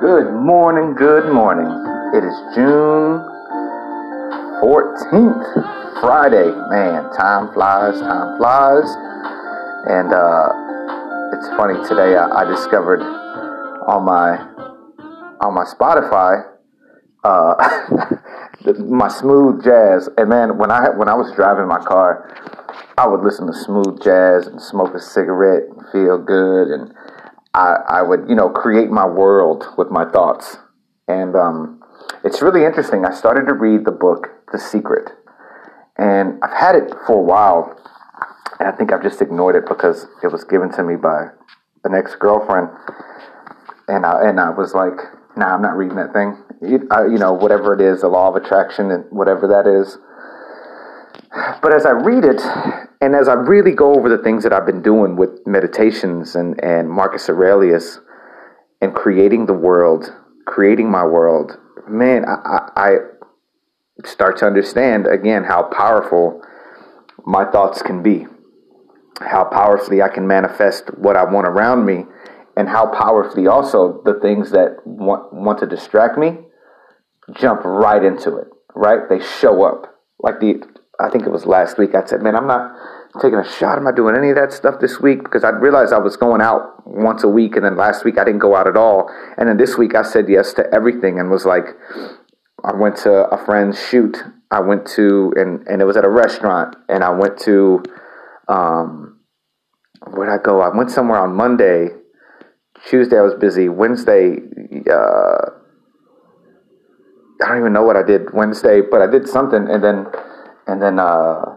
Good morning, good morning. It is June 14th, Friday. Man, time flies, time flies. And uh, it's funny today I, I discovered on my on my Spotify uh, my smooth jazz. And man, when I when I was driving my car, I would listen to smooth jazz and smoke a cigarette and feel good and I, I would, you know, create my world with my thoughts. And um, it's really interesting. I started to read the book, The Secret. And I've had it for a while. And I think I've just ignored it because it was given to me by an ex girlfriend. And I, and I was like, nah, I'm not reading that thing. I, you know, whatever it is, the law of attraction and whatever that is. But as I read it, and as I really go over the things that I've been doing with meditations and, and Marcus Aurelius and creating the world, creating my world, man, I, I start to understand again how powerful my thoughts can be, how powerfully I can manifest what I want around me, and how powerfully also the things that want, want to distract me jump right into it, right? They show up. Like the I think it was last week, I said, man, I'm not taking a shot. I'm I doing any of that stuff this week? Because I realized I was going out once a week, and then last week I didn't go out at all. And then this week I said yes to everything and was like, I went to a friend's shoot. I went to, and, and it was at a restaurant, and I went to, um, where'd I go? I went somewhere on Monday. Tuesday I was busy. Wednesday, uh, I don't even know what I did Wednesday, but I did something, and then and then uh,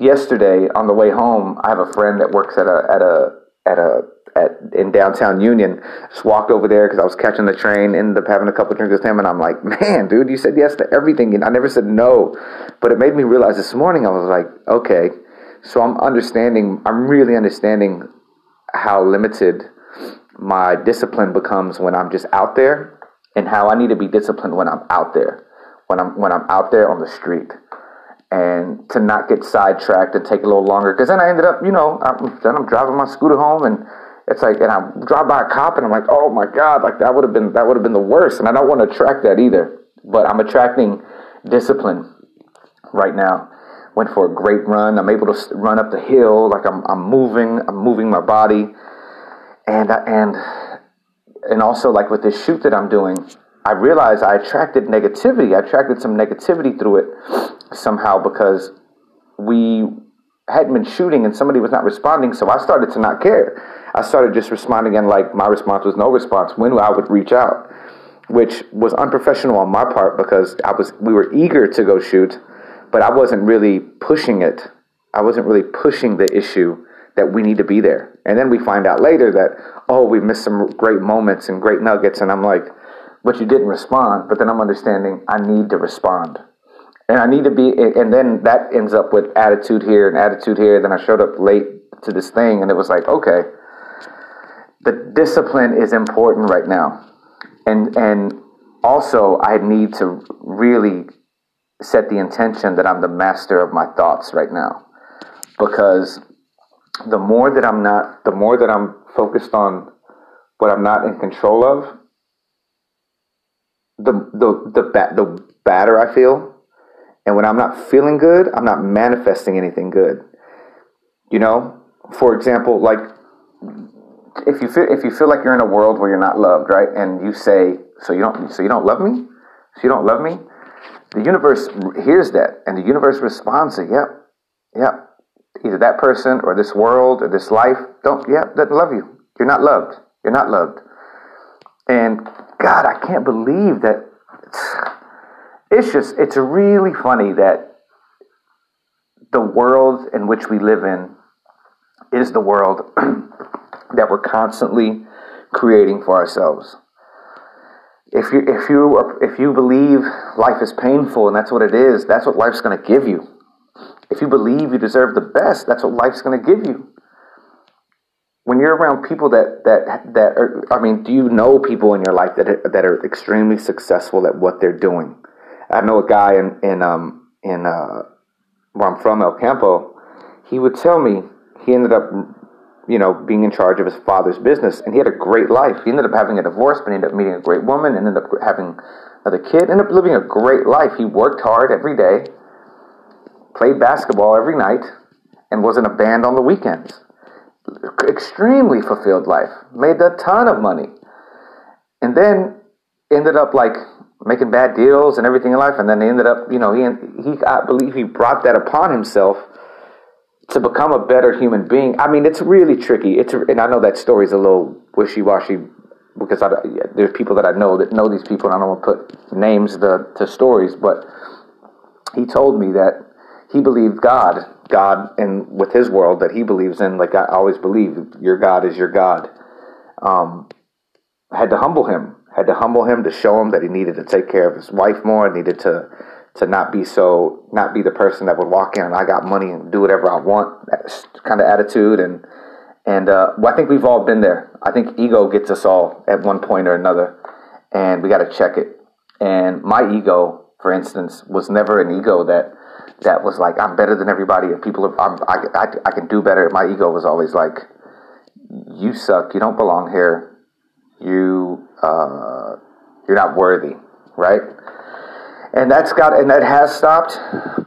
yesterday on the way home, I have a friend that works at a at a at a at in downtown Union. Just walked over there because I was catching the train. Ended up having a couple drinks with him, and I'm like, man, dude, you said yes to everything, and I never said no. But it made me realize this morning. I was like, okay, so I'm understanding. I'm really understanding how limited my discipline becomes when I'm just out there, and how I need to be disciplined when I'm out there when I'm when I'm out there on the street, and to not get sidetracked and take a little longer. Because then I ended up, you know, I'm, then I'm driving my scooter home, and it's like, and I drive by a cop, and I'm like, oh my god, like that would have been that would have been the worst, and I don't want to attract that either. But I'm attracting discipline right now. Went for a great run. I'm able to run up the hill, like I'm I'm moving. I'm moving my body, and and and also like with this shoot that I'm doing I realized I attracted negativity. I attracted some negativity through it somehow because we hadn't been shooting and somebody was not responding. So I started to not care. I started just responding and like my response was no response when I would reach out, which was unprofessional on my part because I was we were eager to go shoot, but I wasn't really pushing it. I wasn't really pushing the issue that we need to be there. And then we find out later that oh we missed some great moments and great nuggets, and I'm like but you didn't respond. But then I'm understanding I need to respond. And I need to be, and then that ends up with attitude here and attitude here. Then I showed up late to this thing, and it was like, okay, the discipline is important right now. And, and also, I need to really set the intention that I'm the master of my thoughts right now. Because the more that I'm not, the more that I'm focused on what I'm not in control of, the the the ba- the badder I feel, and when I'm not feeling good, I'm not manifesting anything good. You know, for example, like if you feel if you feel like you're in a world where you're not loved, right, and you say, "So you don't, so you don't love me, so you don't love me," the universe hears that, and the universe responds to, "Yep, yep." Either that person or this world or this life don't, yeah, doesn't love you. You're not loved. You're not loved. And God, I can't believe that. It's, just, it's really funny that the world in which we live in is the world that we're constantly creating for ourselves. If you if you if you believe life is painful and that's what it is, that's what life's going to give you. If you believe you deserve the best, that's what life's going to give you when you're around people that that that are, I mean, do you know people in your life that are, that are extremely successful at what they're doing? I know a guy in in um in uh, where I'm from, El Campo. He would tell me he ended up you know, being in charge of his father's business, and he had a great life. He ended up having a divorce, but he ended up meeting a great woman, and ended up having another kid. Ended up living a great life. He worked hard every day, played basketball every night, and was in a band on the weekends. Extremely fulfilled life. Made a ton of money, and then ended up like making bad deals and everything in life, and then he ended up, you know, he he I believe he brought that upon himself to become a better human being. I mean, it's really tricky. It's and I know that story's a little wishy washy because I, there's people that I know that know these people, and I don't want to put names to, to stories, but he told me that he believed God, God, and with his world that he believes in, like I always believe, your God is your God. Um, had to humble him had to humble him to show him that he needed to take care of his wife more, needed to to not be so not be the person that would walk in I got money and do whatever I want That kind of attitude and and uh, well, I think we've all been there. I think ego gets us all at one point or another, and we got to check it. And my ego, for instance, was never an ego that that was like I'm better than everybody and people are I'm, I, I, I can do better. My ego was always like you suck, you don't belong here, you uh, you're not worthy, right? And that's got and that has stopped,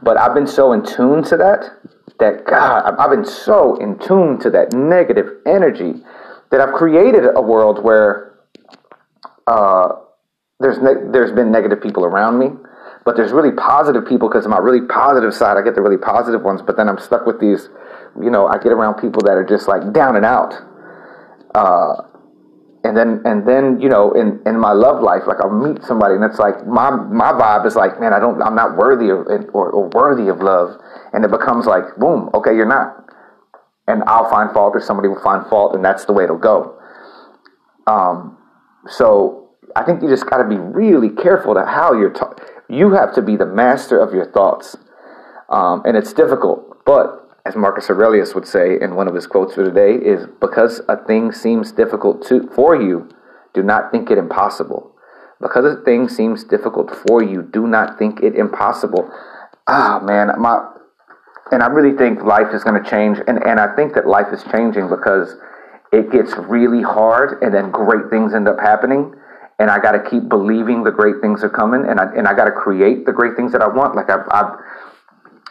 but I've been so in tune to that that God, I've been so in tune to that negative energy that I've created a world where uh, there's ne- there's been negative people around me, but there's really positive people because my really positive side. I get the really positive ones, but then I'm stuck with these. You know, I get around people that are just like down and out. Uh, and then and then you know in in my love life like i'll meet somebody and it's like my my vibe is like man i don't i'm not worthy of or, or worthy of love and it becomes like boom okay you're not and i'll find fault or somebody will find fault and that's the way it'll go um so i think you just got to be really careful to how you're ta- you have to be the master of your thoughts um, and it's difficult but as Marcus Aurelius would say in one of his quotes for today, is because a thing seems difficult to, for you, do not think it impossible. Because a thing seems difficult for you, do not think it impossible. Ah, man, my, and I really think life is going to change, and, and I think that life is changing because it gets really hard, and then great things end up happening, and I got to keep believing the great things are coming, and I and I got to create the great things that I want. Like I've, I've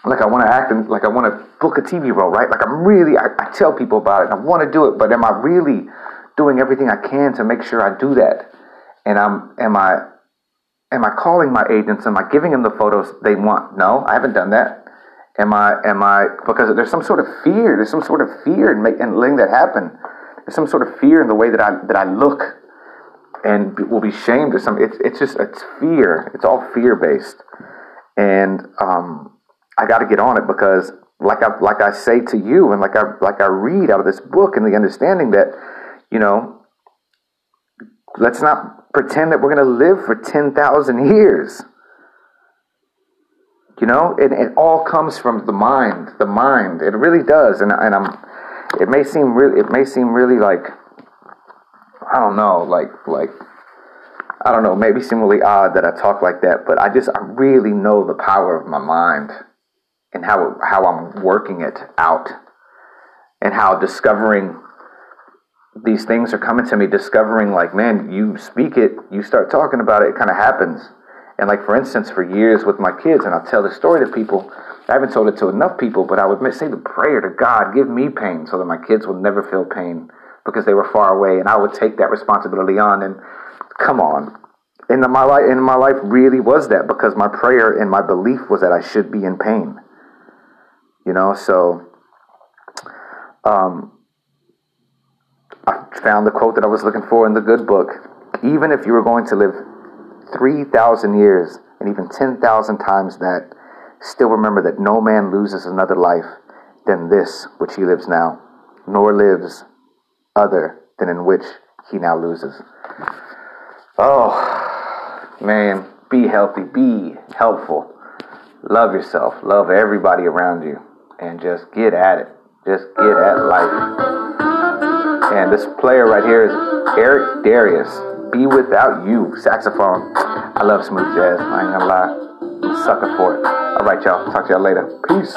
like I want to act and like I want to book a TV role, right? Like I'm really, I, I tell people about it. I want to do it, but am I really doing everything I can to make sure I do that? And I'm, am I, am I calling my agents? Am I giving them the photos they want? No, I haven't done that. Am I, am I, because there's some sort of fear. There's some sort of fear in, make, in letting that happen. There's some sort of fear in the way that I, that I look and will be shamed or something. It's, it's just, it's fear. It's all fear based. And, um, I got to get on it because, like I like I say to you, and like I like I read out of this book, and the understanding that, you know, let's not pretend that we're going to live for ten thousand years. You know, it, it all comes from the mind. The mind. It really does, and and I'm. It may seem really. It may seem really like. I don't know, like like I don't know, maybe seem really odd that I talk like that, but I just I really know the power of my mind and how how I'm working it out and how discovering these things are coming to me discovering like man you speak it you start talking about it it kind of happens. And like for instance for years with my kids and I'll tell the story to people I haven't told it to enough people but I would say the prayer to God give me pain so that my kids will never feel pain because they were far away and I would take that responsibility on and come on and my life and my life really was that because my prayer and my belief was that I should be in pain you know, so um, I found the quote that I was looking for in the good book. Even if you were going to live 3,000 years and even 10,000 times that, still remember that no man loses another life than this which he lives now, nor lives other than in which he now loses. Oh, man, be healthy, be helpful, love yourself, love everybody around you and just get at it. Just get at life. And this player right here is Eric Darius. Be without you, saxophone. I love smooth jazz. I ain't gonna lie. I'm a sucker for it. All right, y'all. Talk to y'all later. Peace.